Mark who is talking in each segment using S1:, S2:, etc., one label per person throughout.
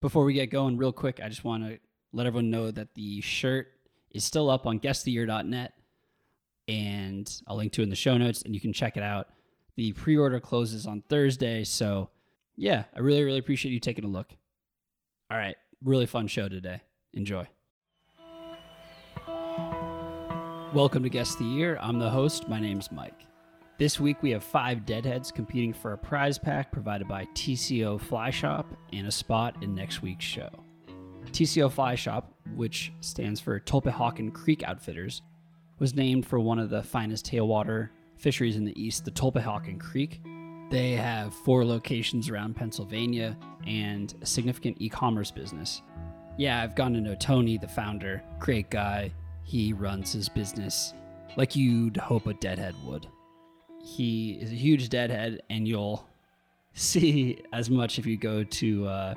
S1: Before we get going, real quick, I just want to let everyone know that the shirt is still up on guesstheyear.net and I'll link to it in the show notes and you can check it out. The pre order closes on Thursday. So, yeah, I really, really appreciate you taking a look. All right, really fun show today. Enjoy. Welcome to Guess the Year. I'm the host. My name's Mike. This week we have five deadheads competing for a prize pack provided by TCO Fly Shop and a spot in next week's show. TCO Fly Shop, which stands for Tulpehocken Creek Outfitters, was named for one of the finest tailwater fisheries in the east, the Tulpehocken Creek. They have four locations around Pennsylvania and a significant e commerce business. Yeah, I've gotten to know Tony, the founder, great guy. He runs his business like you'd hope a deadhead would. He is a huge deadhead, and you'll see as much if you go to uh,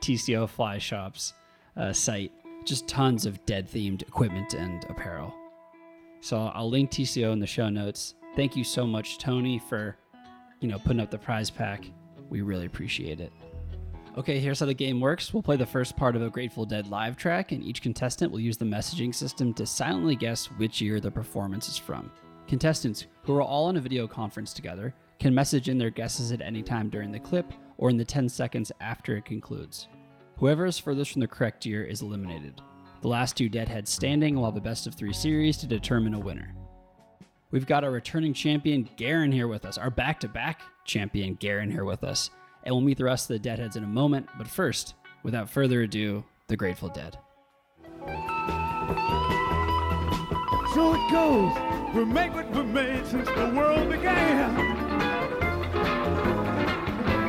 S1: TCO Fly Shop's uh, site. Just tons of dead themed equipment and apparel. So I'll link TCO in the show notes. Thank you so much, Tony, for you know putting up the prize pack. We really appreciate it. Okay, here's how the game works. We'll play the first part of a Grateful Dead live track, and each contestant will use the messaging system to silently guess which year the performance is from. Contestants, who are all on a video conference together, can message in their guesses at any time during the clip or in the 10 seconds after it concludes. Whoever is furthest from the correct year is eliminated. The last two deadheads standing will have a best of three series to determine a winner. We've got our returning champion Garrin here with us, our back to back champion Garrin here with us, and we'll meet the rest of the deadheads in a moment. But first, without further ado, the Grateful Dead.
S2: So it goes. We make what we made since the world began.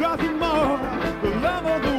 S2: Nothing more. The love of the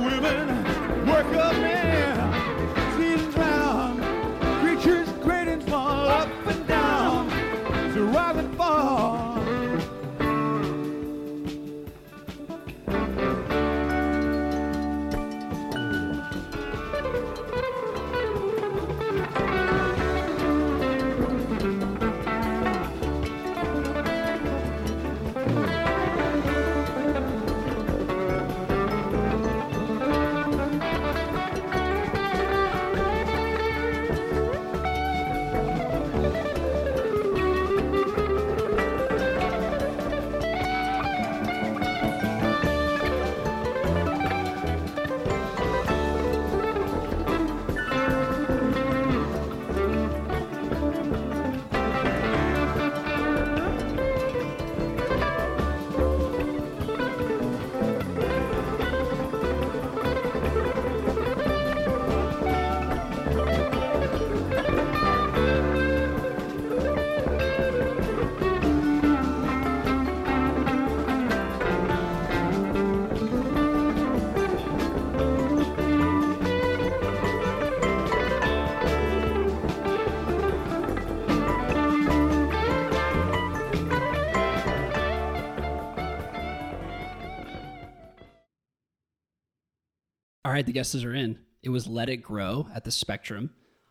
S1: All right, the guesses are in. It was Let It Grow at the Spectrum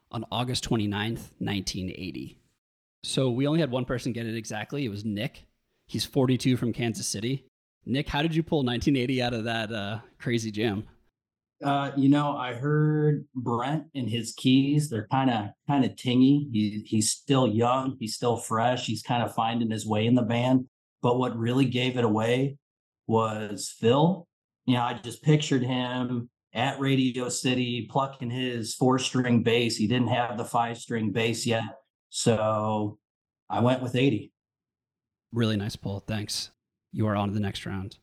S1: on August 29th, 1980. So we only had one person get it exactly. It was Nick. He's 42 from Kansas City. Nick, how did you pull 1980 out of that uh, crazy jam?
S3: Uh, you know, I heard Brent and his keys. They're kind of kind of tingy. He he's still young. He's still fresh. He's kind of finding his way in the band. But what really gave it away was Phil. You know, I just pictured him at Radio City plucking his four string bass. He didn't have the five string bass yet, so I went with 80.
S1: Really nice pull. Thanks. You are on to the next round.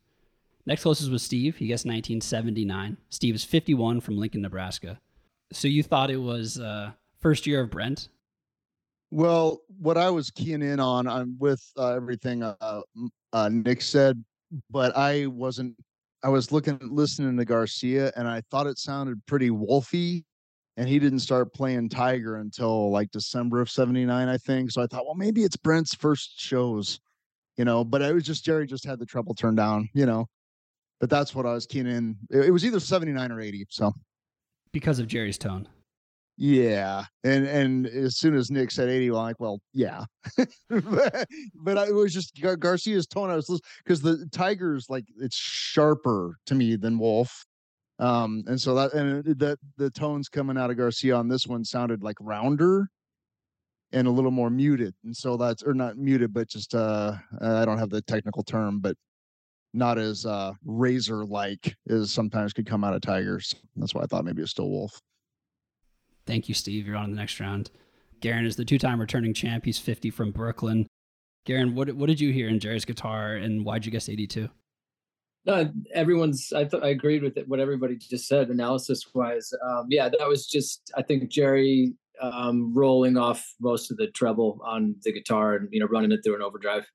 S1: Next closest was Steve. He guessed 1979. Steve is 51 from Lincoln, Nebraska. So you thought it was uh, first year of Brent?
S4: Well, what I was keying in on, I'm with uh, everything uh, uh, Nick said, but I wasn't. I was looking, listening to Garcia, and I thought it sounded pretty wolfy. And he didn't start playing Tiger until like December of '79, I think. So I thought, well, maybe it's Brent's first shows, you know. But it was just Jerry just had the treble turned down, you know. But that's what I was keen in. It, it was either '79 or '80. So
S1: Because of Jerry's tone.
S4: Yeah, and and as soon as Nick said eighty, I'm like, well, yeah, but, but I, it was just Gar- Garcia's tone. I was because the Tigers like it's sharper to me than Wolf, Um, and so that and that the tones coming out of Garcia on this one sounded like rounder and a little more muted. And so that's or not muted, but just uh I don't have the technical term, but not as uh razor like as sometimes could come out of tigers. That's why I thought maybe a still wolf.
S1: Thank you, Steve. You're on the next round. Garrin is the two-time returning champ. He's 50 from Brooklyn. Garrin, what what did you hear in Jerry's guitar, and why'd you guess 82?
S5: No, everyone's. I thought I agreed with it, what everybody just said, analysis wise. Um, yeah, that was just. I think Jerry um, rolling off most of the treble on the guitar and you know running it through an overdrive,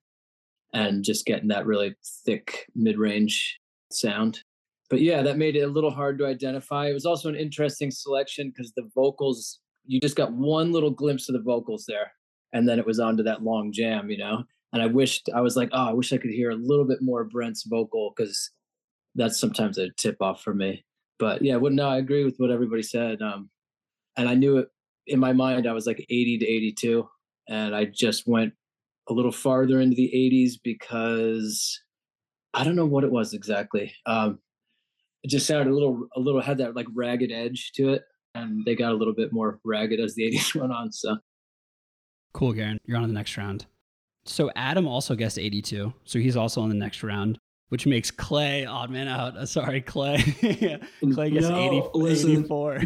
S5: and just getting that really thick mid range sound. But yeah, that made it a little hard to identify. It was also an interesting selection because the vocals. You just got one little glimpse of the vocals there, and then it was on to that long jam, you know and I wished I was like, oh, I wish I could hear a little bit more Brent's vocal because that's sometimes a tip off for me. But yeah, well, no, I agree with what everybody said. Um, and I knew it in my mind. I was like 80 to 82, and I just went a little farther into the 80s because I don't know what it was exactly. Um, it just sounded a little, a little had that like ragged edge to it, and they got a little bit more ragged as the 80s went on. So
S1: Cool, Garrin. You're on the next round. So Adam also guessed 82, so he's also on the next round, which makes Clay odd man out. Uh, sorry, Clay. Clay gets
S6: No,
S1: 80,
S6: listen.
S1: 84.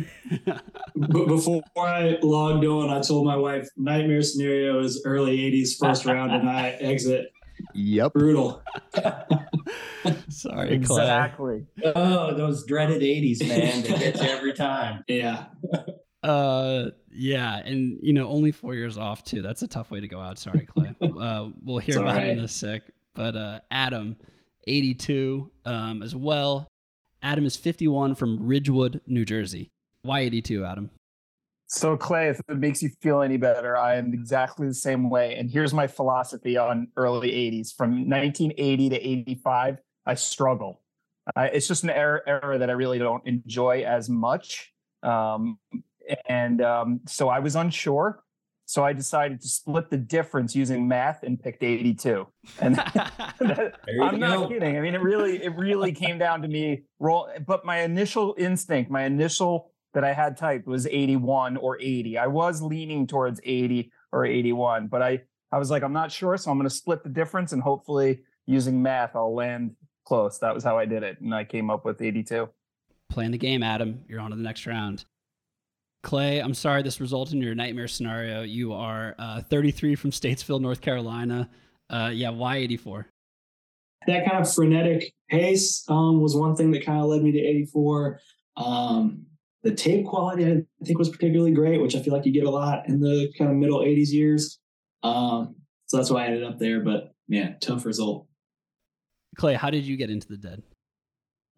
S6: But before I logged on, I told my wife nightmare scenario is early 80s first round and I exit.
S4: Yep.
S6: Brutal.
S1: sorry, Clay.
S7: Exactly.
S3: Oh, those dreaded 80s, man. They get you every time.
S6: Yeah.
S1: Uh, yeah, and you know, only four years off too. That's a tough way to go out. Sorry, Clay. uh, we'll hear
S6: It's
S1: about it in a sec. But uh, Adam, 82 um, as well. Adam is 51 from Ridgewood, New Jersey. Why 82, Adam?
S7: So, Clay, if it makes you feel any better, I am exactly the same way. And here's my philosophy on early 80s. From 1980 to 85, I struggle. Uh, it's just an era, era that I really don't enjoy as much. Um, and um, so I was unsure. So I decided to split the difference using math and picked 82. And
S3: you
S7: I'm not
S3: go.
S7: kidding. I mean, it really, it really came down to me roll. But my initial instinct, my initial that I had typed was 81 or 80. I was leaning towards 80 or 81, but I, I was like, I'm not sure, so I'm going to split the difference and hopefully using math, I'll land close. That was how I did it, and I came up with 82.
S1: Playing the game, Adam. You're on to the next round. Clay, I'm sorry this resulted in your nightmare scenario. You are uh, 33 from Statesville, North Carolina. Uh, yeah, why 84?
S6: That kind of frenetic pace um, was one thing that kind of led me to 84. Um, the tape quality, I think, was particularly great, which I feel like you get a lot in the kind of middle 80s years. Um, so that's why I ended up there. But yeah, tough result.
S1: Clay, how did you get into the dead?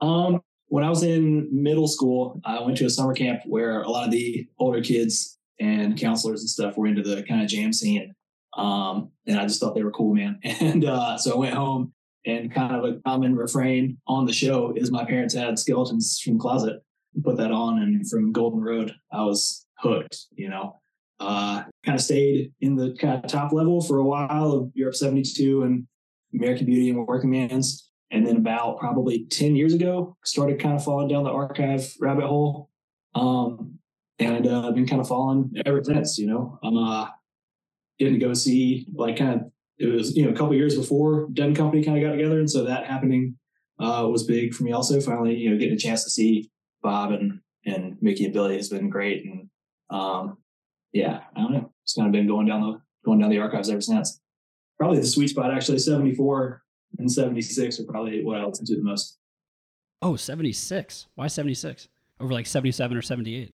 S6: Um, when I was in middle school, I went to a summer camp where a lot of the older kids and counselors and stuff were into the kind of jam scene. Um, and I just thought they were cool, man. And uh, so I went home and kind of a common refrain on the show is my parents had skeletons from the closet put that on. And from Golden Road, I was hooked, you know. Uh, kind of stayed in the kind of top level for a while of Europe 72 and American Beauty and Working Man's. And then about probably 10 years ago, started kind of falling down the archive rabbit hole. Um, and uh, been kind of falling ever since, you know. I'm uh, getting to go see, like, kind of, it was, you know, a couple years before and Company kind of got together. And so that happening uh, was big for me also. Finally, you know, getting a chance to see Bob and, and Mickey and Billy has been great. And um, yeah, I don't know. It's kind of been going down the going down the archives ever since. Probably the sweet spot, actually, 74 and 76 are probably what I listen to the most.
S1: Oh, 76. Why 76? Over like 77 or 78?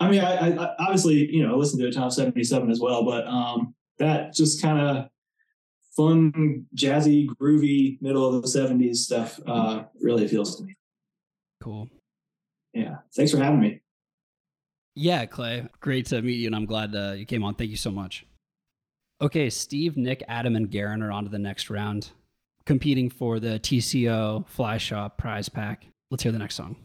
S6: I mean, I, I I obviously, you know, listen to a ton of 77 as well, but um, that just kind of fun, jazzy, groovy, middle of the 70s stuff uh, really appeals to me.
S1: Cool.
S6: Yeah. Thanks for having me.
S1: Yeah, Clay. Great to meet you, and I'm glad uh, you came on. Thank you so much. Okay, Steve, Nick, Adam, and Garrin are on to the next round, competing for the TCO Fly Shop prize pack. Let's hear the next song.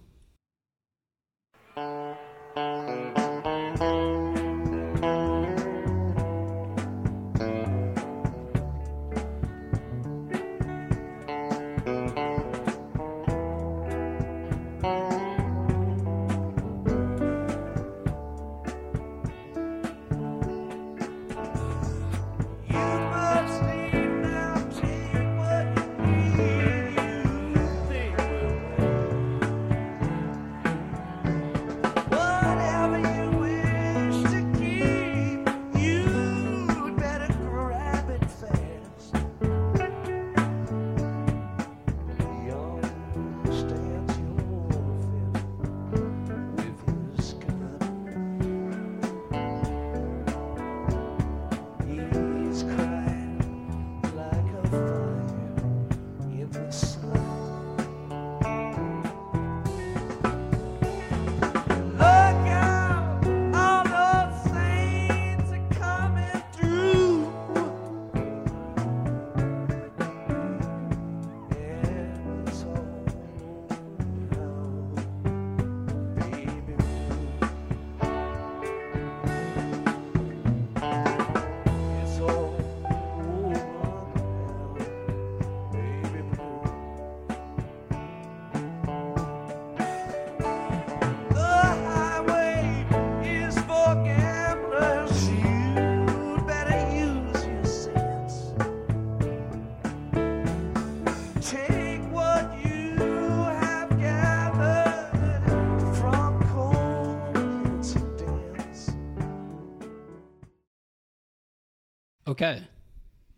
S1: Okay.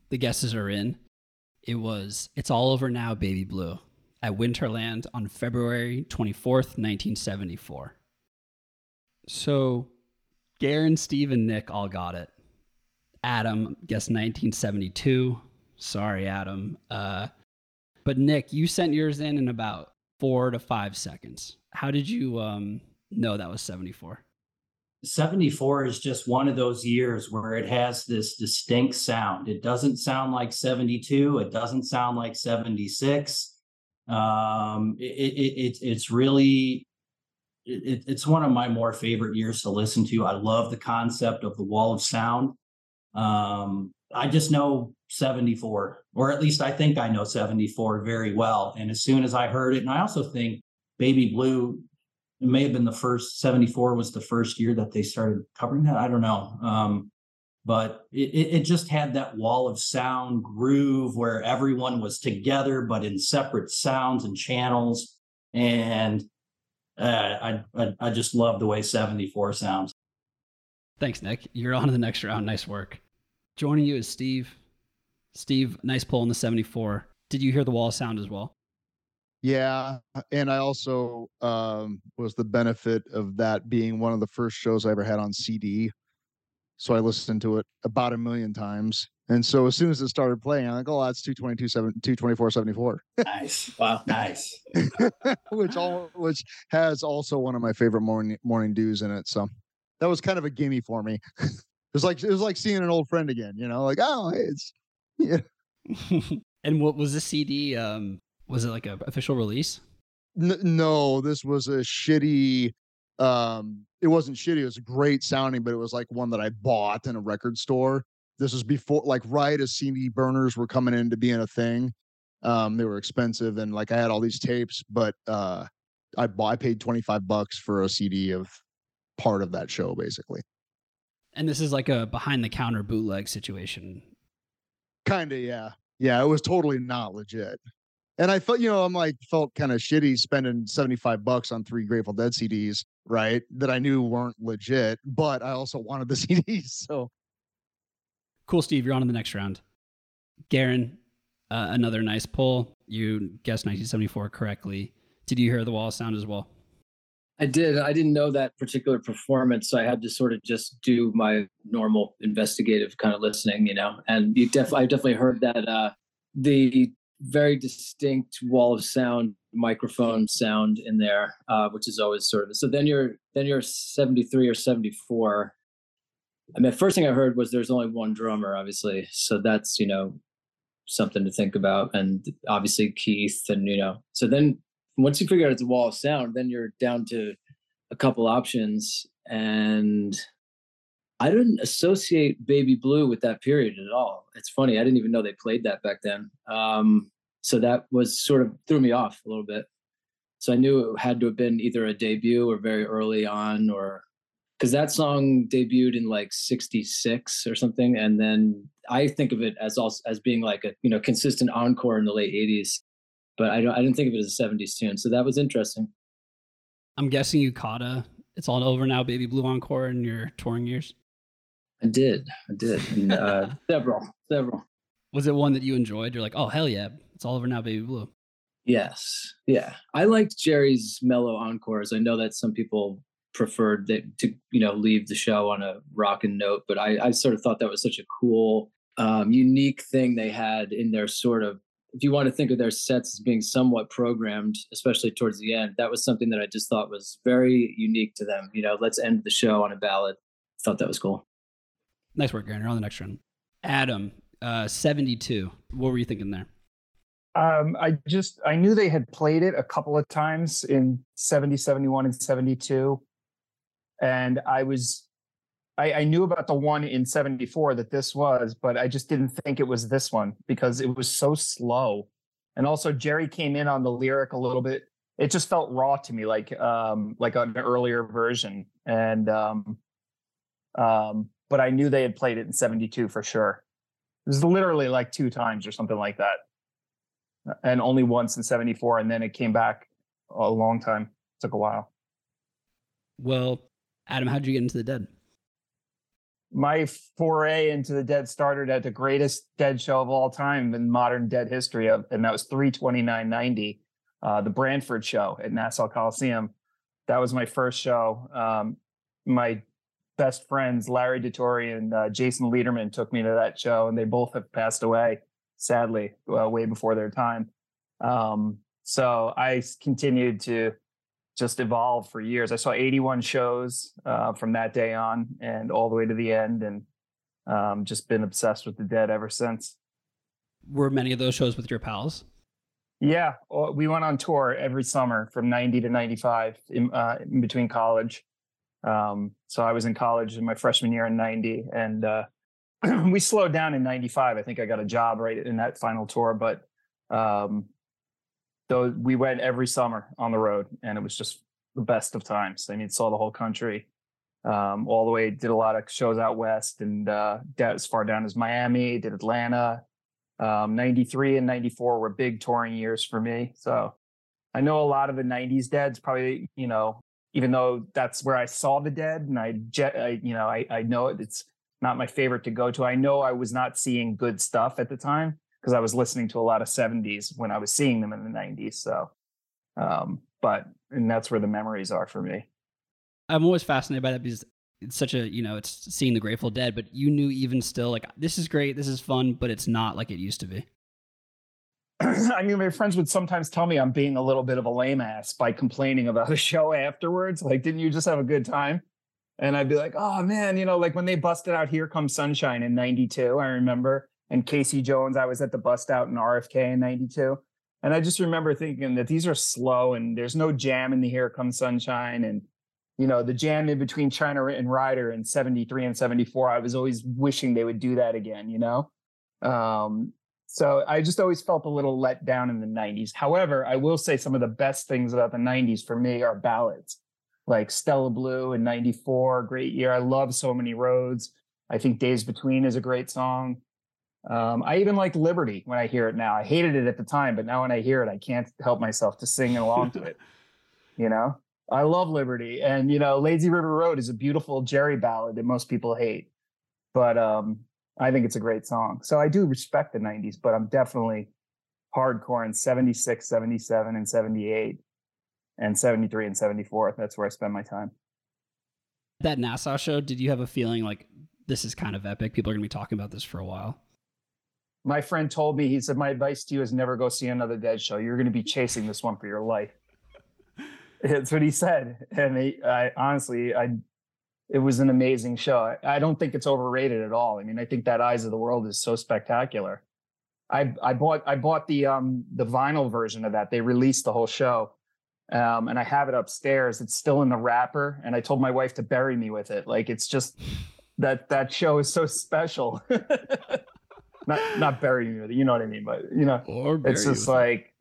S1: The guesses are in. It was It's All Over Now, Baby Blue at Winterland on February 24th, 1974. So, Garrin, Steve, and Nick all got it. Adam guessed 1972. Sorry, Adam. Uh, but Nick, you sent yours in in about four to five seconds. How did you um, know that was 74?
S3: 74 is just one of those years where it has this distinct sound. It doesn't sound like 72. It doesn't sound like 76. Um, it, it, it it's really, it, it's one of my more favorite years to listen to. I love the concept of the wall of sound. Um, I just know 74, or at least I think I know 74 very well. And as soon as I heard it, and I also think Baby Blue it may have been the first 74 was the first year that they started covering that. I don't know. Um, but it, it just had that wall of sound groove where everyone was together, but in separate sounds and channels. And uh, I, I, I just love the way 74 sounds.
S1: Thanks, Nick. You're on to the next round. Nice work. Joining you is Steve. Steve, nice pull in the 74. Did you hear the wall sound as well?
S4: Yeah, and I also um, was the benefit of that being one of the first shows I ever had on CD. So I listened to it about a million times. And so as soon as it started playing, I'm like, oh, that's 222, 224, 74.
S3: Nice. Wow. Nice.
S4: which all which has also one of my favorite morning morning dews in it. So that was kind of a gimme for me. it was like it was like seeing an old friend again, you know, like, oh, hey, it's yeah.
S1: and what was the CD? Um, was it like a official release?
S4: N- no, this was a shitty. Um, it wasn't shitty. It was great sounding, but it was like one that I bought in a record store. This was before, like, right as CD burners were coming into being a thing. Um, they were expensive, and like I had all these tapes, but uh, I bought, I paid twenty five bucks for a CD of part of that show, basically.
S1: And this is like a behind the counter bootleg situation.
S4: Kinda, yeah, yeah. It was totally not legit and I felt, you know, I'm like felt kind of shitty spending 75 bucks on three Grateful Dead CDs, right? That I knew weren't legit, but I also wanted the CDs. So
S1: cool, Steve. You're on in the next round. Garrin, uh, another nice pull. You guessed 1974 correctly. Did you hear the wall sound as well?
S5: I did. I didn't know that particular performance, so I had to sort of just do my normal investigative kind of listening, you know. And you def- I definitely heard that uh, the very distinct wall of sound microphone sound in there uh, which is always sort of so then you're then you're 73 or 74 i mean first thing i heard was there's only one drummer obviously so that's you know something to think about and obviously keith and you know so then once you figure out it's a wall of sound then you're down to a couple options and I didn't associate Baby Blue with that period at all. It's funny. I didn't even know they played that back then. Um, so that was sort of threw me off a little bit. So I knew it had to have been either a debut or very early on, or because that song debuted in like '66 or something, and then I think of it as also as being like a you know consistent encore in the late '80s. But I don't. I didn't think of it as a '70s tune. So that was interesting.
S1: I'm guessing you caught a "It's All Over Now" Baby Blue encore in your touring years.
S5: I did. I did. And, uh, several, several.
S1: Was it one that you enjoyed? You're like, oh hell yeah, it's all over now, baby blue.
S5: Yes. Yeah. I liked Jerry's mellow encores. I know that some people preferred that to, you know, leave the show on a rockin' note, but I, I sort of thought that was such a cool, um, unique thing they had in their sort of if you want to think of their sets as being somewhat programmed, especially towards the end, that was something that I just thought was very unique to them. You know, let's end the show on a ballad. Thought that was cool.
S1: Nice work, Garrin. On the next one. Adam, uh, 72. What were you thinking there?
S7: Um, I just I knew they had played it a couple of times in 70, 71, and 72. And I was I, I knew about the one in 74 that this was, but I just didn't think it was this one because it was so slow. And also Jerry came in on the lyric a little bit. It just felt raw to me, like um, like an earlier version. And um, um, but I knew they had played it in 72 for sure. It was literally like two times or something like that. And only once in 74. And then it came back a long time. It took a while.
S1: Well, Adam, how'd you get into the dead?
S7: my foray into the Dead started at the greatest Dead show of all time in modern Dead history, of, and that was 329.90, uh, the Branford show at Nassau Coliseum. That was my first show. Um, my best friends, Larry DeTore and uh, Jason Lederman, took me to that show, and they both have passed away, sadly, uh, way before their time. Um, so I continued to just evolve for years. I saw 81 shows uh, from that day on and all the way to the end, and um, just been obsessed with the Dead ever since.
S1: Were many of those shows with your pals?
S7: Yeah, we went on tour every summer from 90 to 95 in, uh, in between college. Um, so I was in college in my freshman year in 90, and uh, we slowed down in 95. I think I got a job right in that final tour, but um, so we went every summer on the road and it was just the best of times. I mean, saw the whole country um, all the way, did a lot of shows out west and uh, as far down as Miami, did Atlanta. Um, 93 and 94 were big touring years for me. So I know a lot of the 90s deads probably, you know, even though that's where I saw the dead and I, I you know, I, I know it, it's not my favorite to go to. I know I was not seeing good stuff at the time because I was listening to a lot of 70s when I was seeing them in the 90s. So, um, but, and that's where the memories are for me.
S1: I'm always fascinated by that because it's such a, you know, it's seeing the Grateful Dead, but you knew even still, like, this is great, this is fun, but it's not like it used to be.
S7: I mean, my friends would sometimes tell me I'm being a little bit of a lame ass by complaining about a show afterwards. Like, didn't you just have a good time? And I'd be like, oh man, you know, like when they busted out Here Comes Sunshine in 92, I remember and Casey Jones. I was at the bust out in RFK in 92. And I just remember thinking that these are slow and there's no jam in the Here Comes Sunshine. And, you know, the jam in between China and Rider in 73 and 74, I was always wishing they would do that again, you know? Um, so I just always felt a little let down in the 90s. However, I will say some of the best things about the 90s for me are ballads like Stella Blue in 94, great year. I love So Many Roads. I think Days Between is a great song. Um, I even like Liberty when I hear it now. I hated it at the time, but now when I hear it, I can't help myself to sing along to it. You know, I love Liberty, and you know, Lazy River Road is a beautiful Jerry ballad that most people hate, but um, I think it's a great song. So I do respect the '90s, but I'm definitely hardcore in '76, '77, and '78, and '73 and '74. That's where I spend my time.
S1: That Nassau show, did you have a feeling like this is kind of epic? People are going to be talking about this for a while
S7: my friend told me, he said, My advice to you is never go see another Dead show. You're going to be chasing this one for your life. That's what he said. And he, I honestly, I, it was an amazing show. I, I don't think it's overrated at all. I mean, I think that Eyes of the World is so spectacular. I, I bought I bought the um the vinyl version of that. They released the whole show. Um, and I have it upstairs. It's still in the wrapper, and I told my wife to bury me with it. Like it's just that that show is so special. not not bury me with it. You know what I mean? But you know, it's just like,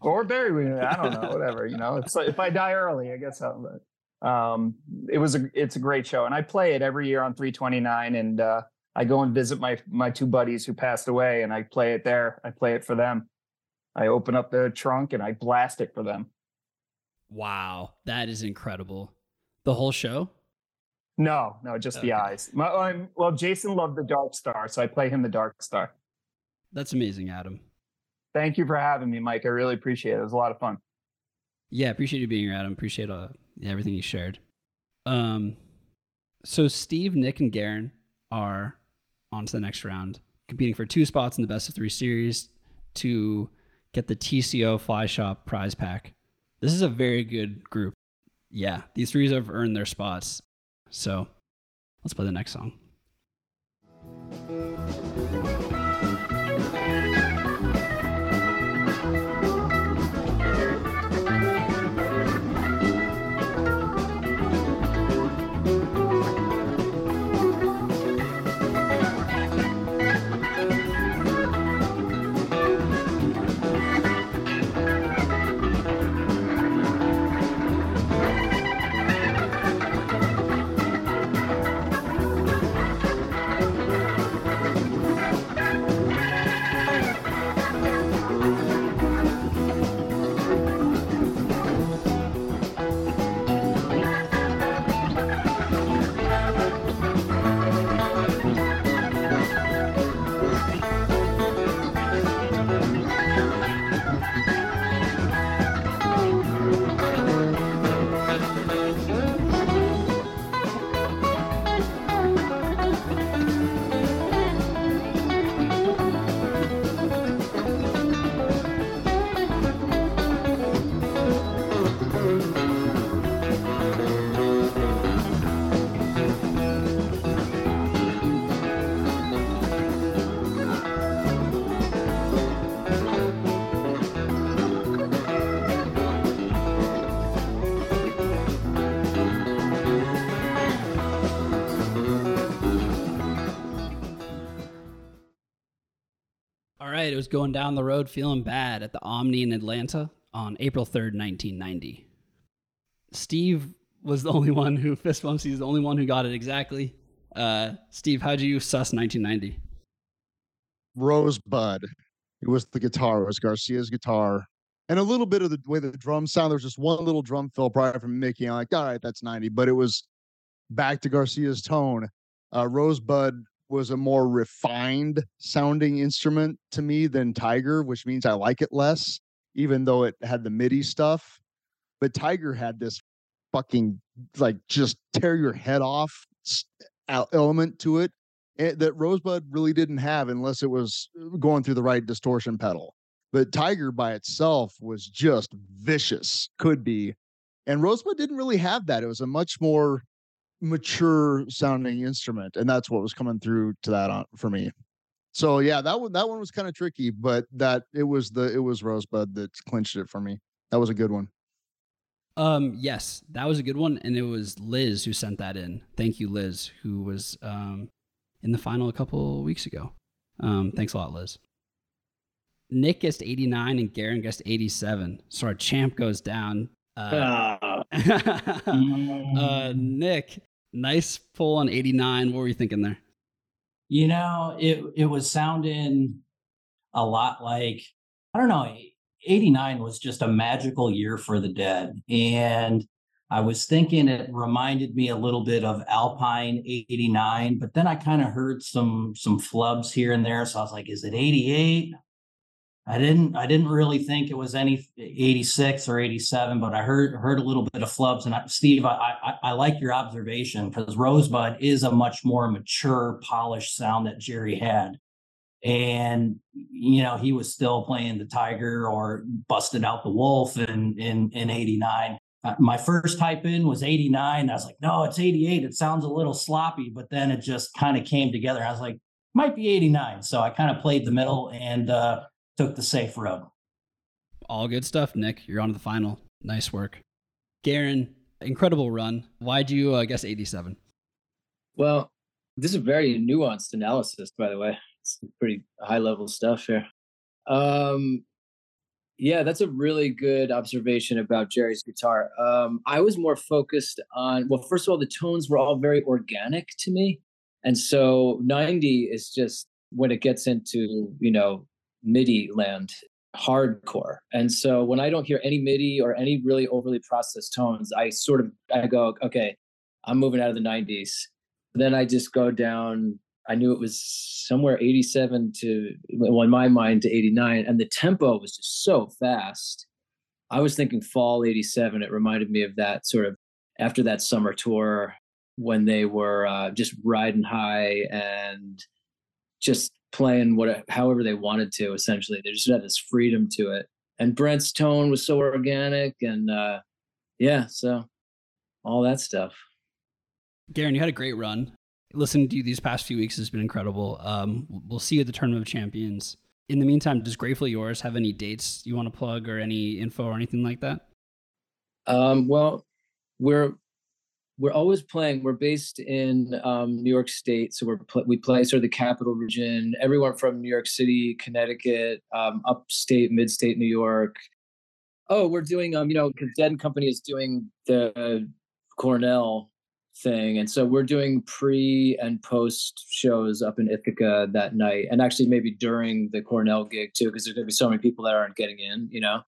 S7: or bury me. I don't know. Whatever. You know, it's like if I die early, I guess I'll. Um, it was a it's a great show, and I play it every year on 329, and uh, I go and visit my my two buddies who passed away, and I play it there. I play it for them. I open up the trunk and I blast it for them.
S1: Wow, that is incredible. The whole show?
S7: No, no, just okay. the eyes. My, I'm, well, Jason loved the Dark Star, so I play him the Dark Star.
S1: That's amazing, Adam.
S7: Thank you for having me, Mike. I really appreciate it. It was a lot of fun.
S1: Yeah, appreciate you being here, Adam. Appreciate uh, everything you shared. Um, so Steve, Nick, and Garrin are on to the next round, competing for two spots in the best of three series to get the TCO Fly Shop prize pack. This is a very good group. Yeah, these three have earned their spots. So let's play the next song. Going down the road feeling bad at the Omni in Atlanta on April 3rd, 1990. Steve was the only one who fist bumps. He's the only one who got it exactly. Uh, Steve, how'd you suss 1990?
S4: Rosebud. It was the guitar. It was Garcia's guitar. And a little bit of the way the drums sound. There was just one little drum fill prior from Mickey. I'm like, all right, that's 90. But it was back to Garcia's tone. Uh, Rosebud was a more refined sounding instrument to me than Tiger, which means I like it less, even though it had the MIDI stuff. But Tiger had this fucking like just tear your head off element to it eh, that Rosebud really didn't have unless it was uh, going through the right distortion pedal. But Tiger by itself was just vicious, could be. And Rosebud didn't really have that. It was a much more mature sounding instrument, and that's what was coming through to that on for me. So yeah, that one that one was kind of tricky, but that it was the it was Rosebud that clinched it for me. That was a good one.
S1: Um, yes, that was a good one, and it was Liz who sent that in. Thank you, Liz, who was um in the final a couple weeks ago. Um, thanks a lot, Liz. Nick gets 89 and Garrin gets 87. So our champ goes down. Uh,
S5: Ah,
S1: uh, Nick, nice pull on 89. What were you thinking there?
S3: You know, it it was sounding a lot like I don't know. 89 was just a magical year for the dead. And I was thinking it reminded me a little bit of Alpine 89, but then I kind of heard some some flubs here and there. So I was like, is it 88? I didn't I didn't really think it was any 86 or 87, but I heard heard a little bit of flubs. And I, Steve, I, I I like your observation because Rosebud is a much more mature, polished sound that Jerry had. And you know, he was still playing the Tiger or busted out the Wolf in in in 89. Uh, my first type in was 89. I was like, no, it's 88. It sounds a little sloppy, but then it just kind of came together. I was like, might be 89. So I kind of played the middle and uh took the safe road.
S1: All good stuff, Nick. You're on to the final. Nice work. Garrin, incredible run. Why'd you uh, guess 87?
S5: well, this is a very nuanced analysis, by the way. It's pretty high level stuff here. Um, yeah, that's a really good observation about Jerry's guitar. Um, I was more focused on, well, first of all, the tones were all very organic to me. And so 90 is just when it gets into, you know, MIDI land, hardcore. And so when I don't hear any MIDI or any really overly processed tones, I sort of I go, okay, I'm moving out of the 90s. Then I just go down. I knew it was somewhere 87 to, well, in my mind, to 89, and the tempo was just so fast. I was thinking fall 87. It reminded me of that sort of after that summer tour when they were uh, just riding high and just playing what however they wanted to essentially they just had this freedom to it and brent's tone was so organic and uh yeah so all that stuff
S1: Garrin, you had a great run. Listening to you these past few weeks has been incredible. Um, we'll see you at the Tournament of Champions. In the meantime, does Grateful Yours have any dates you want to plug or any info or anything like that?
S5: um well we're we're always playing we're based in um new york state so we're pl- we play sort of the capital region everyone from new york city connecticut um upstate mid-state new york. Oh we're doing um you know because dead and company is doing the cornell thing and so we're doing pre and post shows up in ithaca that night and actually maybe during the cornell gig too because there's going to be so many people that aren't getting in you know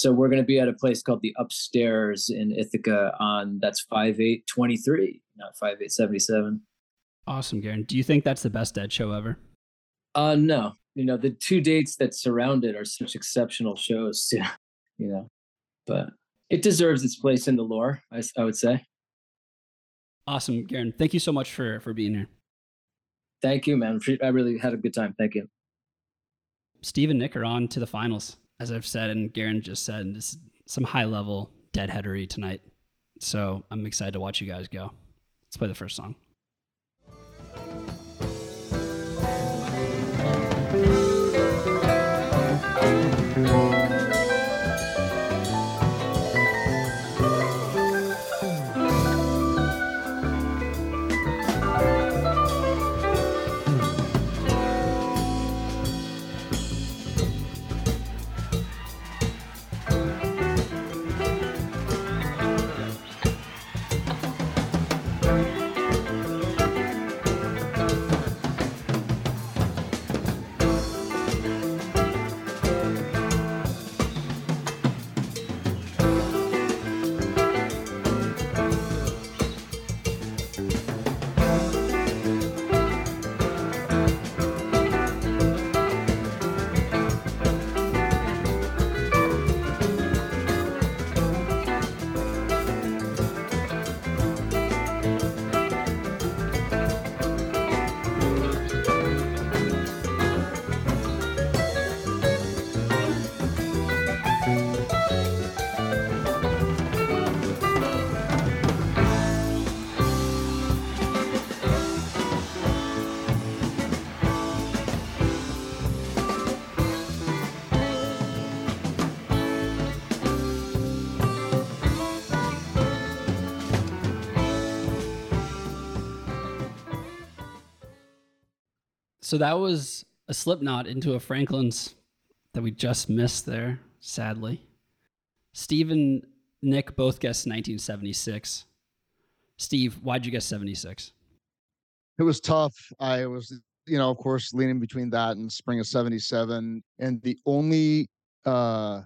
S5: so we're going to be at a place called the upstairs in ithaca on that's 5823 not 5877
S1: Awesome, Garrin. Do you think that's the best Dead show ever?
S5: uh no you know the two dates that surround it are such exceptional shows too you know but it deserves its place in the lore I, I would say
S1: Awesome, Garrin. Thank you so much for for being here.
S5: thank you man i really had a good time thank you
S1: Steve and Nick are on to the finals, as I've said, and Garrin just said. This is some high level deadheadery tonight. So I'm excited to watch you guys go. Let's play the first song. So that was a Slipknot into a Franklin's that we just missed there, sadly. Steve and Nick both guessed 1976. Steve, why'd you guess 76?
S4: It was tough. I was, you know, of course, leaning between that and spring of 77. And the only uh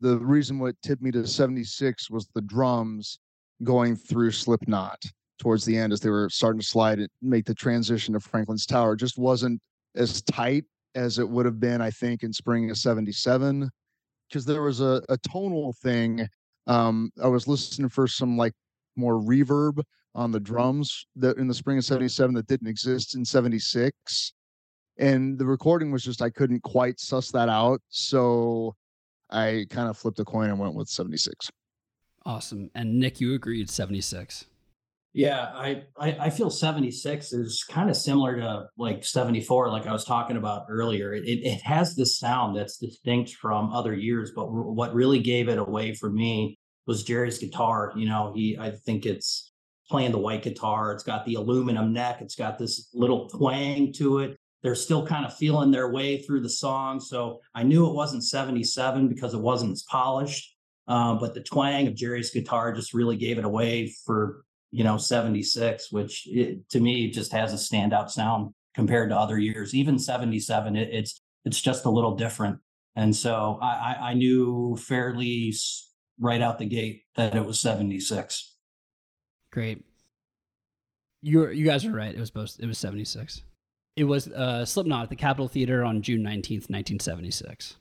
S4: the reason what tipped me to 76 was the drums going through Slipknot towards the end as they were starting to slide it, make the transition to Franklin's Tower. Just wasn't as tight as it would have been, I think, in spring of 77. Because there was a, a tonal thing. Um, I was listening for some like more reverb on the drums that in the spring of 77 that didn't exist in 76. And the recording was just I couldn't quite suss that out. So I kind of flipped a coin and went with 76.
S1: Awesome. And Nick, you agreed 76.
S3: Yeah, I, I, I feel 76 is kind of similar to like 74, like I was talking about earlier. It, it, has this sound that's distinct from other years, but r- what really gave it away for me was Jerry's guitar. You know, he I think it's playing the white guitar. It's got the aluminum neck. It's got this little twang to it. They're still kind of feeling their way through the song. So I knew it wasn't 77 because it wasn't as polished. Um, but the twang of Jerry's guitar just really gave it away for you know 76 which it, to me just has a standout sound compared to other years. Even 77 it, it's it's just a little different. And so I, I knew fairly right out the gate that it was 76
S1: great. You you guys are right. It was supposed it was 76 it was uh, slipknot at the capitol theater on june 19th 1976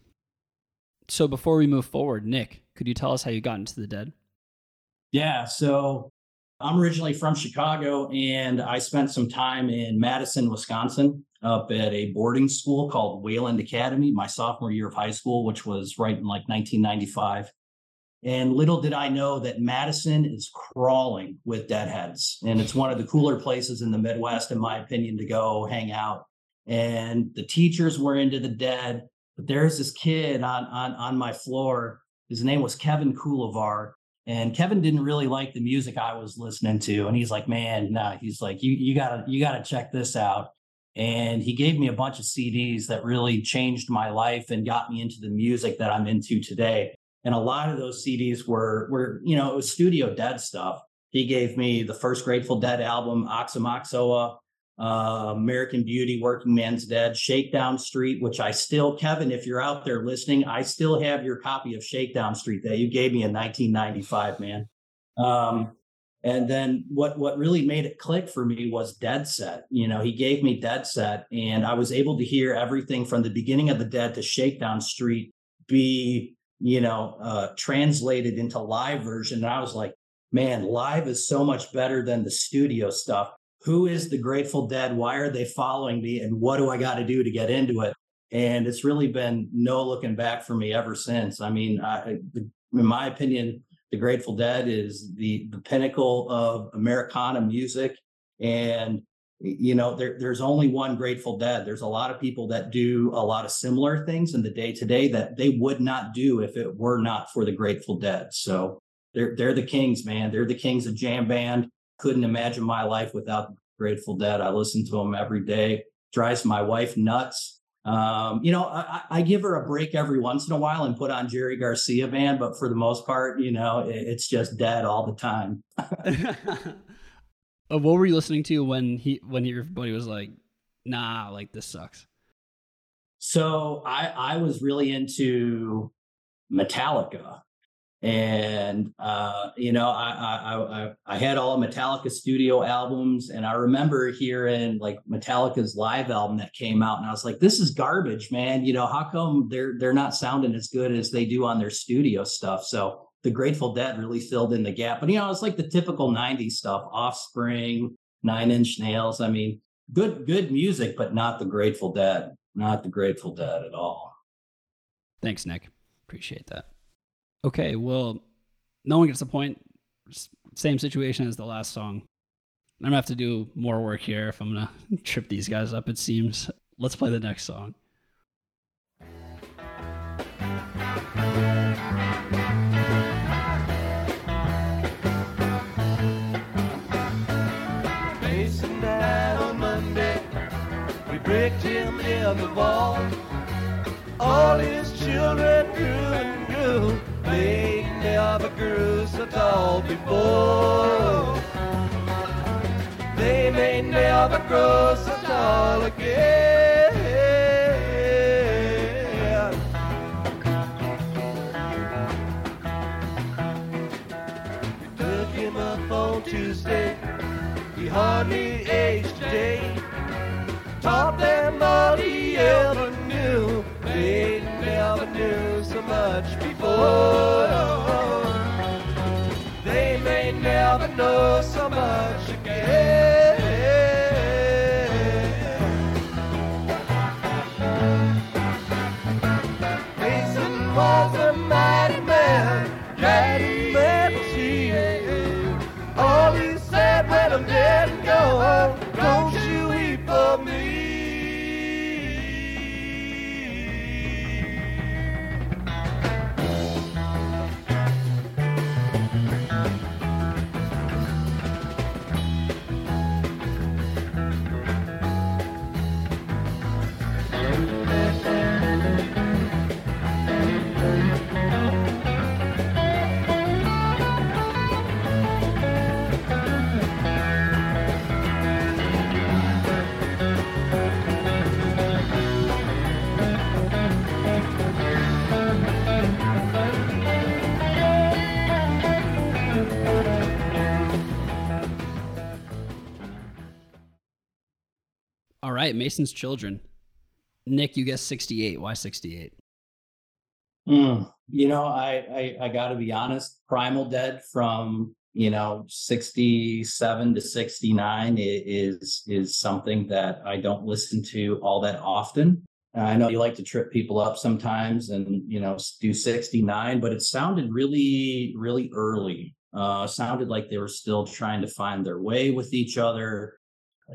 S1: so before we move forward nick could you tell us how you got into the dead?
S3: Yeah so I'm originally from Chicago and I spent some time in Madison, Wisconsin, up at a boarding school called Wayland Academy, my sophomore year of high school, which was right in like 1995. And little did I know that Madison is crawling with deadheads. And it's one of the cooler places in the Midwest, in my opinion, to go hang out. And the teachers were into the dead. But there's this kid on, on, on my floor. His name was Kevin Coulavar and Kevin didn't really like the music I was listening to. And he's like, man, nah, he's like, you, you gotta, you gotta check this out. And he gave me a bunch of CDs that really changed my life and got me into the music that I'm into today. And a lot of those CDs were, were, you know, it was studio dead stuff. He gave me the first Grateful Dead album, Aoxomoxoa, uh, American Beauty, Workingman's Dead, Shakedown Street, which I still, Kevin, if you're out there listening, I still have your copy of Shakedown Street that you gave me in 1995, man. Um, and then what what really made it click for me was Dead Set. You know, he gave me Dead Set, and I was able to hear everything from the beginning of the Dead to Shakedown Street be, you know, uh, translated into live version. And I was like, man, live is so much better than the studio stuff who is the Grateful Dead? Why are they following me? And what do I got to do to get into it? And it's really been no looking back for me ever since. I mean, I, in my opinion, the Grateful Dead is the the pinnacle of Americana music, and you know, there, there's only one Grateful Dead. There's a lot of people that do a lot of similar things in the day to day that they would not do if it were not for the Grateful Dead. So they're they're the kings, man. They're the kings of jam band couldn't imagine my life without Grateful Dead. I listen to them every day. Drives my wife nuts. Um, you know, I, I, give her a break every once in a while and put on Jerry Garcia band, but for the most part, you know, it, it's just dead all the time.
S1: uh, what were you listening to when he when everybody was like, "Nah, like this sucks"?
S3: So I I was really into Metallica and uh, you know I, I I I had all Metallica studio albums, and I remember hearing like Metallica's live album that came out, and I was like, "This is garbage, man! You know how come they're they're not sounding as good as they do on their studio stuff?" So the Grateful Dead really filled in the gap, but you know it's like the typical '90s stuff: Offspring, Nine Inch Nails. I mean, good good music, but not the Grateful Dead, not the Grateful Dead at all.
S1: Thanks, Nick. Appreciate that. Okay, well, no one gets a point. Same situation as the last song. I'm gonna have to do more work here if I'm gonna trip these guys up. It seems. Let's play the next song.
S2: Facing that on Monday, we him in the ball. All his children grew and grew. They never grew so tall before. They may never grow so tall again. Took him up on Tuesday. He hardly aged a day. Taught them all he ever knew. They never knew so much before. They may never know so
S1: right, Mason's children. Nick, you guess 68. Why 68?
S3: Mm, you know, I I, I got to be honest. Primal Dead from you know 67 to 69 is is something that I don't listen to all that often. I know you like to trip people up sometimes and you know do 69, but it sounded really really early. Uh, sounded like they were still trying to find their way with each other.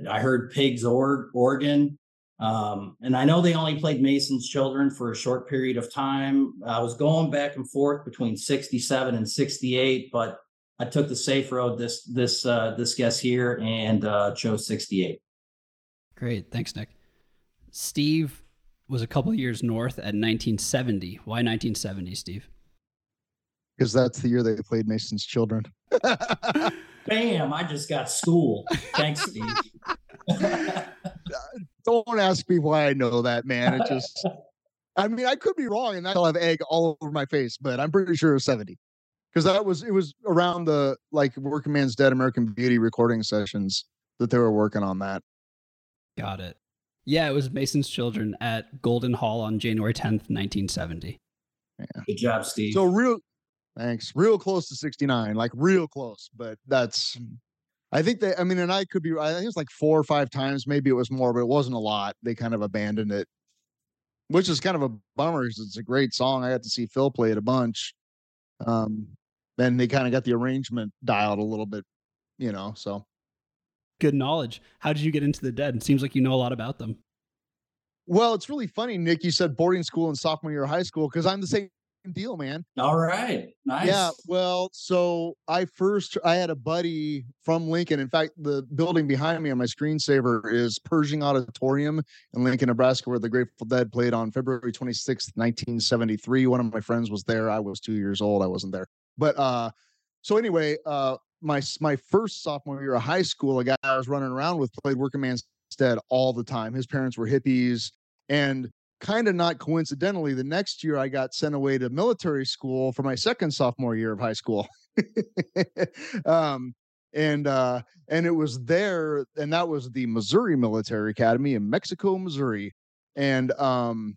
S3: I heard Pigs or- organ. Um, and I know they only played Mason's Children for a short period of time. I was going back and forth between 67 and 68, but I took the safe road this this uh, this guess here and uh, chose 68.
S1: Great. Thanks, Nick. Steve was a couple years north at 1970. Why 1970, Steve?
S4: Because that's the year they played Mason's Children.
S3: Bam! I just got school. Thanks, Steve.
S4: Don't ask me why I know that, man. It just, I mean, I could be wrong, and I'll have egg all over my face, but I'm pretty sure it was 70 because that was it was around the like Workingman's Dead American Beauty recording sessions that they were working on that.
S1: Got it. Yeah, it was Mason's Children at Golden Hall on January 10th, 1970.
S3: Good job, Steve.
S4: So real, thanks, real close to 69, like real close, but that's. I think they, I mean, and I could be, I think it's like four or five times, maybe it was more, but it wasn't a lot. They kind of abandoned it, which is kind of a bummer because it's a great song. I got to see Phil play it a bunch. Um, then they kind of got the arrangement dialed a little bit, you know, so.
S1: Good knowledge. How did you get into the Dead? It seems like you know a lot about them.
S4: Well, it's really funny, Nick. You said boarding school and sophomore year of high school because I'm the same deal, man.
S3: All right, nice.
S4: Yeah, well, so I first I had a buddy from Lincoln. In fact, the building behind me on my screensaver is Pershing Auditorium in Lincoln, Nebraska, where the Grateful Dead played on February 26th, 1973. One of my friends was there. I was two years old. I wasn't there. But uh so anyway, uh my my first sophomore year of high school, a guy I was running around with played Workingman's Dead all the time. His parents were hippies, and kind of not coincidentally, the next year I got sent away to military school for my second sophomore year of high school. um, and uh, and it was there, and that was the Missouri Military Academy in Mexico, Missouri. And um,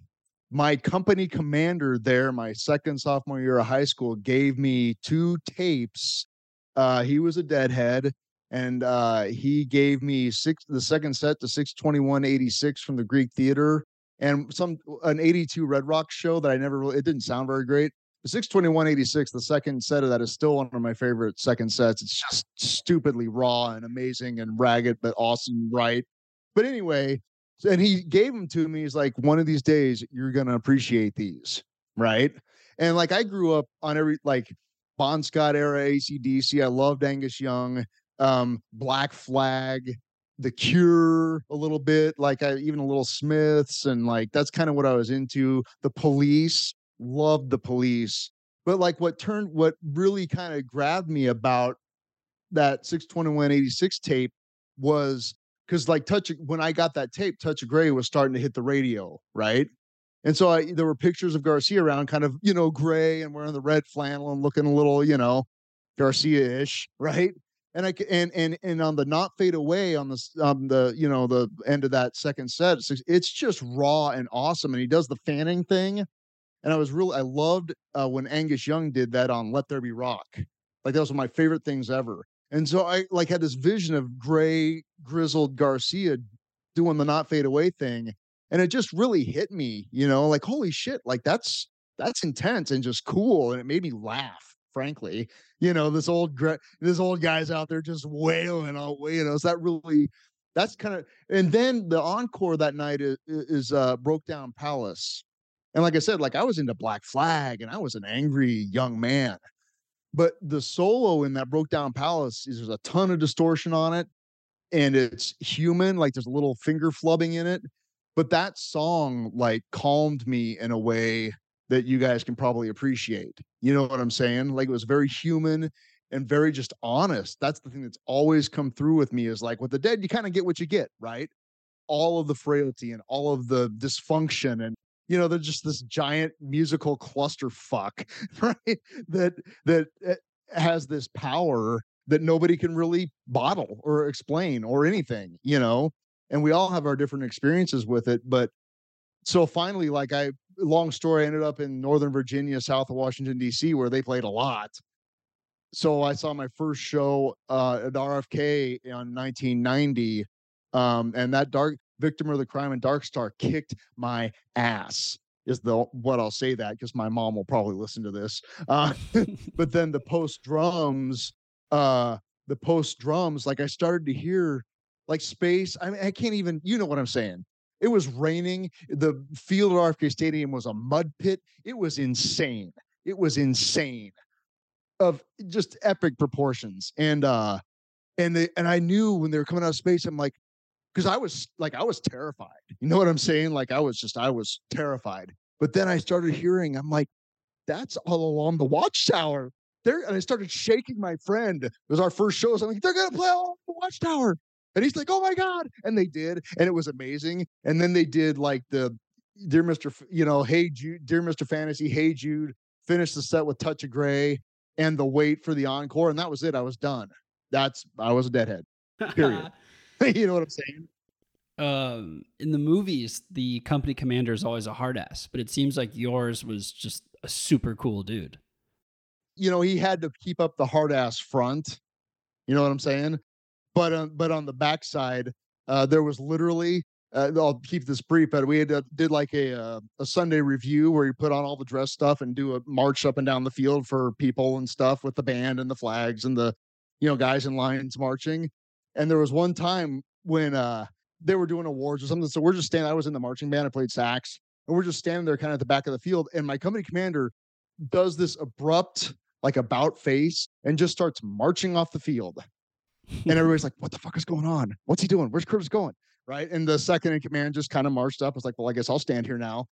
S4: my company commander there, my second sophomore year of high school, gave me two tapes. Uh, he was a deadhead, and uh, he gave me six the second set to 62186 from the Greek Theater and some an 82 Red Rock show that I never really it didn't sound very great. 62186, the second set of that is still one of my favorite second sets. It's just stupidly raw and amazing and ragged, but awesome, right? But anyway, and he gave them to me. He's like, one of these days you're gonna appreciate these, right? And like I grew up on every like Bon Scott era ACDC. I loved Angus Young, um, Black Flag, the Cure a little bit, like I even a little Smiths, and like that's kind of what I was into. The Police, loved the Police, but like what turned what really kind of grabbed me about that 62186 tape was because like touch when I got that tape, Touch of Grey was starting to hit the radio, right? And so I, there were pictures of Garcia around, kind of you know gray and wearing the red flannel and looking a little you know Garcia-ish, right? And I and and and on the not fade away on the um the you know the end of that second set, it's, just raw and awesome. And he does the fanning thing, and I was really I loved uh, when Angus Young did that on Let There Be Rock. Like that was my favorite things ever. And so I like had this vision of gray, grizzled Garcia doing the not fade away thing. And it just really hit me, you know, like, holy shit, like that's that's intense and just cool. And it made me laugh, frankly. You know, this old this old guy's out there just wailing all you know, is that really that's kind of and then the encore that night is, is uh Brokedown Palace. And like I said, like I was into Black Flag and I was an angry young man. But the solo in that Brokedown Palace is there's a ton of distortion on it and it's human, like there's a little finger flubbing in it. But that song like calmed me in a way that you guys can probably appreciate. You know what I'm saying? Like it was very human and very just honest. That's the thing that's always come through with me is like with the dead, you kind of get what you get, right? All of the frailty and all of the dysfunction and you know they're just this giant musical clusterfuck right that that eh, has this power that nobody can really bottle or explain or anything you know and we all have our different experiences with it but so finally like i long story I ended up in northern virginia south of washington d.c where they played a lot so i saw my first show uh, at rfk in 1990 um, and that dark Victim or the Crime and dark star kicked my ass is the what I'll say that because my mom will probably listen to this. Uh, but then the post drums, uh, the post drums, like I started to hear like space. I mean, I can't even, you know what I'm saying. It was raining. The field at RFK Stadium was a mud pit. It was insane. It was insane of just epic proportions. And uh and they and I knew when they were coming out of space, I'm like, because I was like, I was terrified. You know what I'm saying? Like, I was just, I was terrified. But then I started hearing, I'm like, that's all along the watchtower. There, and I started shaking my friend. It was our first show. So I'm like, they're gonna play all the watchtower. And he's like, oh my God. And they did, and it was amazing. And then they did like the Dear Mr. F- you know, Hey Jude, Dear Mr. Fantasy, Hey Jude, finish the set with Touch of Grey and the wait for the encore. And that was it. I was done. That's I was a deadhead. Period. you know what I'm saying?
S1: Um, in the movies, the company commander is always a hard ass, but it seems like yours was just a super cool dude.
S4: You know, he had to keep up the hard ass front. You know what I'm saying? But uh, but on the backside, uh, there was literally. Uh, I'll keep this brief, but we had uh, did like a uh, a Sunday review where you put on all the dress stuff and do a march up and down the field for people and stuff with the band and the flags and the you know guys in lines marching. And there was one time when uh they were doing awards or something. So we're just standing. I was in the marching band. I played sax, and we're just standing there, kind of at the back of the field. And my company commander does this abrupt, like about face, and just starts marching off the field. And everybody's like, "What the fuck is going on? What's he doing? Where's Curtis going?" Right. And the second in command just kind of marched up. I was like, "Well, I guess I'll stand here now."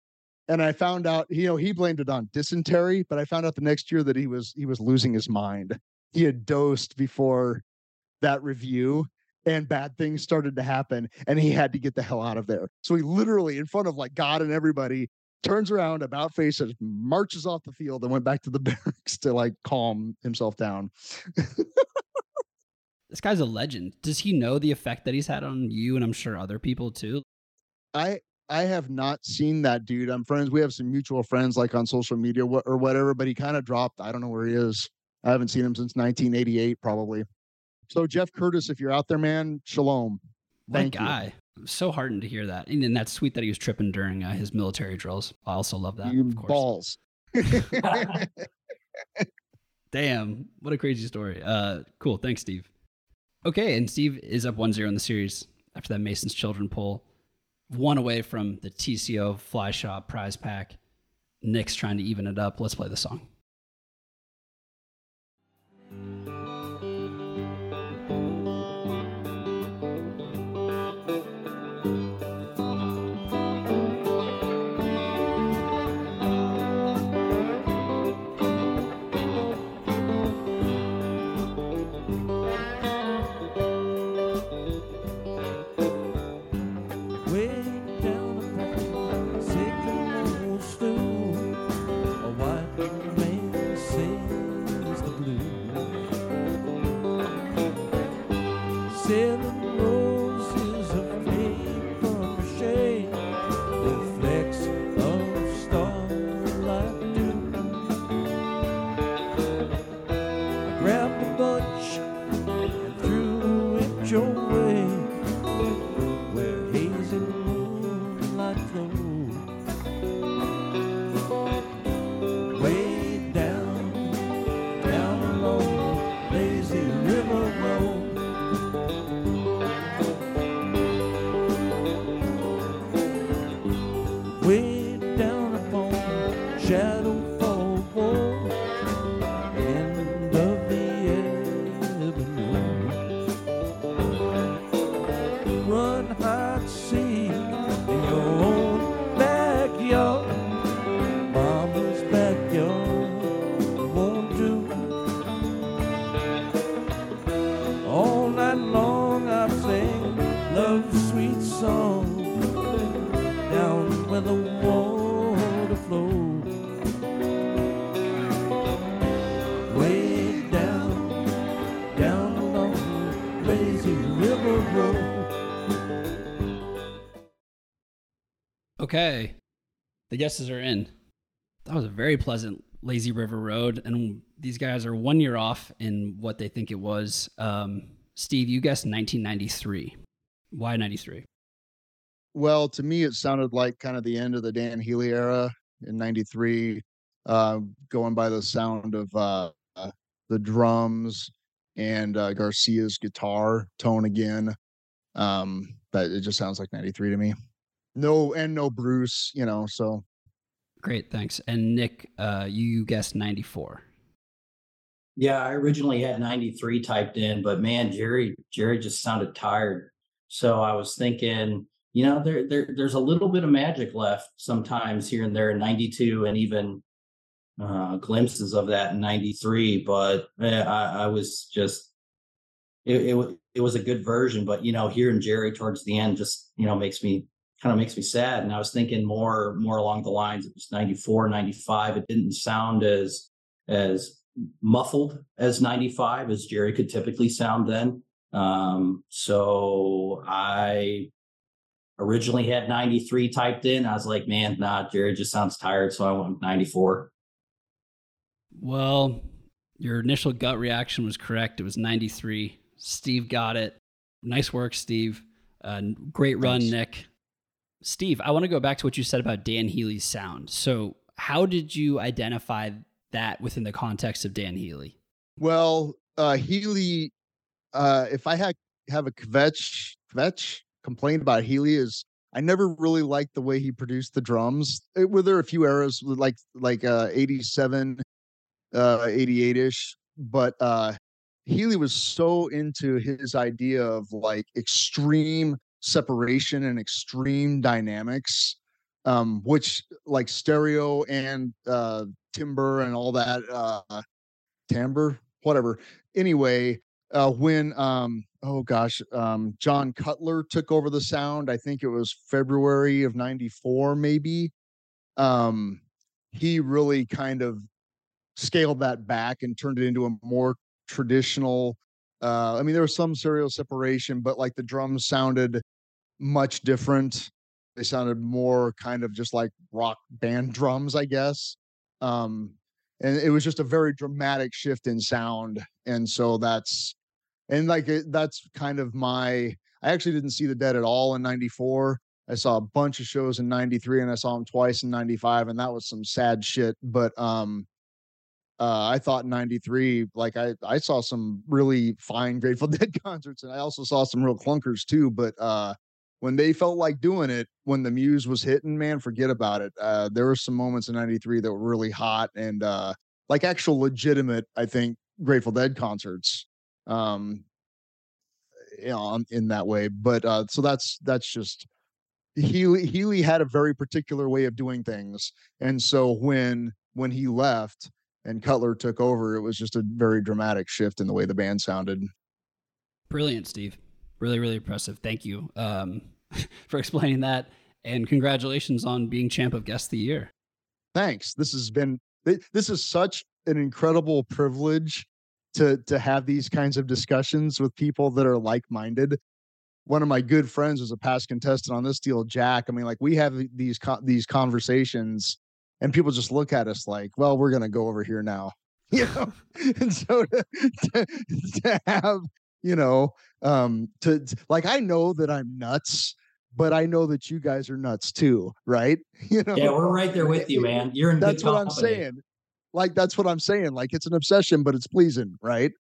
S4: And I found out, you know, he blamed it on dysentery, but I found out the next year that he was he was losing his mind. He had dosed before that review and bad things started to happen and he had to get the hell out of there. So he literally in front of like God and everybody turns around about face and marches off the field and went back to the barracks to like calm himself down.
S1: this guy's a legend. Does he know the effect that he's had on you and I'm sure other people too?
S4: I I have not seen that dude. I'm friends. We have some mutual friends like on social media or whatever, but he kind of dropped. I don't know where he is. I haven't seen him since 1988 probably. So Jeff Curtis, if you're out there, man, shalom.
S1: Thank guy. You. I'm so heartened to hear that. And, and that's sweet that he was tripping during uh, his military drills. I also love that.
S4: You balls.
S1: Damn, what a crazy story. Uh, cool. Thanks, Steve. Okay, and Steve is up 1 0 in the series after that Mason's Children pull. One away from the TCO Fly Shop prize pack. Nick's trying to even it up. Let's play the song.
S2: cedo
S1: Okay. The guesses are in. That was a very pleasant Lazy River Road. And these guys are one year off in what they think it was. Um, Steve, you guessed 1993. Why 93?
S4: Well, to me, it sounded like kind of the end of the Dan Healy era in '93, uh, going by the sound of uh, the drums and uh, Garcia's guitar tone again. Um, but it just sounds like '93 to me. No, and no Bruce, you know. So
S1: Great, thanks. And Nick, uh, you guessed 94.
S3: Yeah, I originally had 93 typed in, but man, Jerry, Jerry just sounded tired. So I was thinking, you know, there, there there's a little bit of magic left sometimes here and there in 92 and even uh glimpses of that in 93. But eh, I, I was just it, it it was a good version, but you know, hearing Jerry towards the end just, you know, makes me kind of makes me sad. And I was thinking more more along the lines, it was 94, 95. It didn't sound as as muffled as 95 as Jerry could typically sound then. Um, so I originally had 93 typed in. I was like, man, nah, Jerry just sounds tired. So I went 94.
S1: Well, your initial gut reaction was correct. It was 93. Steve got it. Nice work, Steve. Uh, great run,
S4: Thanks.
S1: Nick. Steve, I want to go back to what you said about Dan Healy's sound. So, how did you identify that within the context of Dan Healy?
S4: Well, uh Healy, uh if I had have a kvetch kvetch complaint about Healy is I never really liked the way he produced the drums. It, were there a few eras like like uh 87, uh 88ish, but uh Healy was so into his idea of like extreme separation and extreme dynamics um which like stereo and uh timber and all that uh timbre whatever. Anyway uh when um oh gosh um john cutler took over the sound i think it was february of 94 maybe um he really kind of scaled that back and turned it into a more traditional uh i mean there was some serial separation but like the drums sounded much different. They sounded more kind of just like rock band drums i guess. Um and it was just a very dramatic shift in sound and so that's and like it, that's kind of my i actually didn't see the dead at all in 94 i saw a bunch of shows in 93 and i saw them twice in 95 and that was some sad shit but um uh, I thought '93, like I, I saw some really fine Grateful Dead concerts, and I also saw some real clunkers too. But uh, when they felt like doing it, when the muse was hitting, man, forget about it. Uh, there were some moments in '93 that were really hot and uh, like actual legitimate, I think, Grateful Dead concerts. Um, you know, in that way. But uh, so that's that's just Healy. Healy had a very particular way of doing things, and so when when he left and Cutler took over, it was just a very dramatic shift in the way the band sounded.
S1: Brilliant, Steve. Really, really impressive. Thank you um, for explaining that. And congratulations on being champ of guest of the year.
S4: Thanks. This has been this is such an incredible privilege to to have these kinds of discussions with people that are like-minded one of my good friends was a past contestant on this deal jack i mean like we have these these conversations and people just look at us like well we're to go over here now. You know? And so to, to, to have you know um to, to like i know that i'm nuts but i know that you guys are nuts too right? You know?
S3: Yeah, we're right there with you, man. You're in
S4: that's what i'm saying. Like that's what i'm saying. Like it's an obsession but it's pleasing right?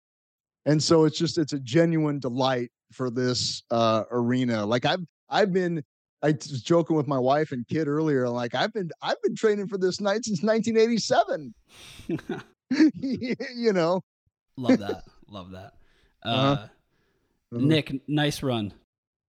S4: And so it's just it's a genuine delight for this uh arena. Like i've i've been i was joking with my wife and kid earlier like i've been i've been training for this night since 1987 you know
S1: Love that. Love that. Uh,
S4: Uh-huh. Mhm.
S1: Nick, nice run.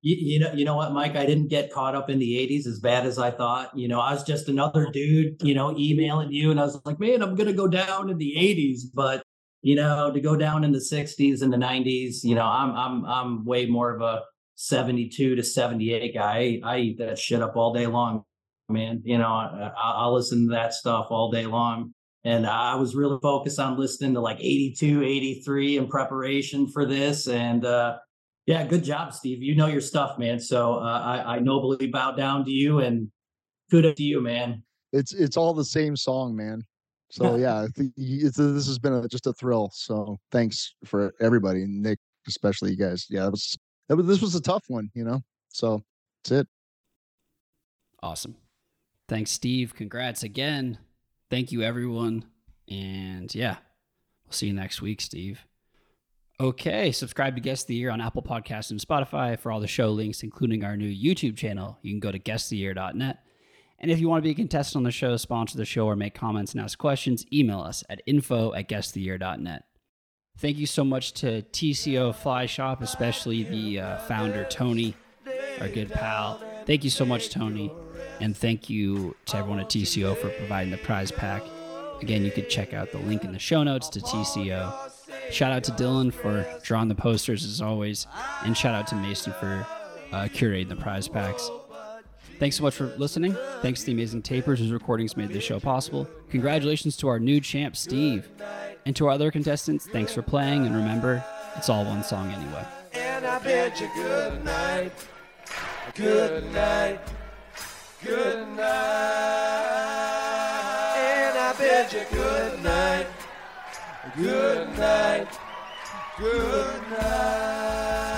S3: You, you know, you know what, Mike? I didn't get caught up in the '80s as bad as I thought. You know, I was just another dude, you know, emailing you, and I was like, man, I'm gonna go down in the '80s, but you know, to go down in the '60s and the '90s, you know, I'm I'm I'm way more of a '72 to '78 guy. I, I eat that shit up all day long, man. You know, I, I- I'll listen to that stuff all day long. And I was really focused on listening to like 82, 83 in preparation for this. And uh, yeah, good job, Steve. You know your stuff, man. So uh, I, I nobly bow down to you and kudos to you, man.
S4: it's it's all the same song man so yeah this has been a, just a thrill so thanks for everybody nick especially you guys yeah that was, this was a tough one you know so that's it
S1: Awesome. Thanks, Steve. Congrats again. Thank you, everyone. And yeah, we'll see you next week, Steve. Okay, subscribe to Guess the Year on Apple Podcasts and Spotify for all the show links, including our new YouTube channel. You can go to guesstheyear.net. And if you want to be a contestant on the show, sponsor the show, or make comments and ask questions, email us at info at guesstheyear.net. Thank you so much to TCO Fly Shop, especially the uh, founder, Tony, our good pal. Thank you so much, Tony. And thank you to everyone at TCO for providing the prize pack. Again, you could check out the link in the show notes to TCO. Shout out to Dylan for drawing the posters as always. And shout out to Mason for uh, curating the prize packs. Thanks so much for listening. Thanks to the amazing tapers whose recordings made this show possible. Congratulations to our new champ, Steve. And to our other contestants, thanks for playing. And remember, it's all one song anyway.
S2: And I bid you good night. Good night. Good night. And I bid you good night. Good night. Good night.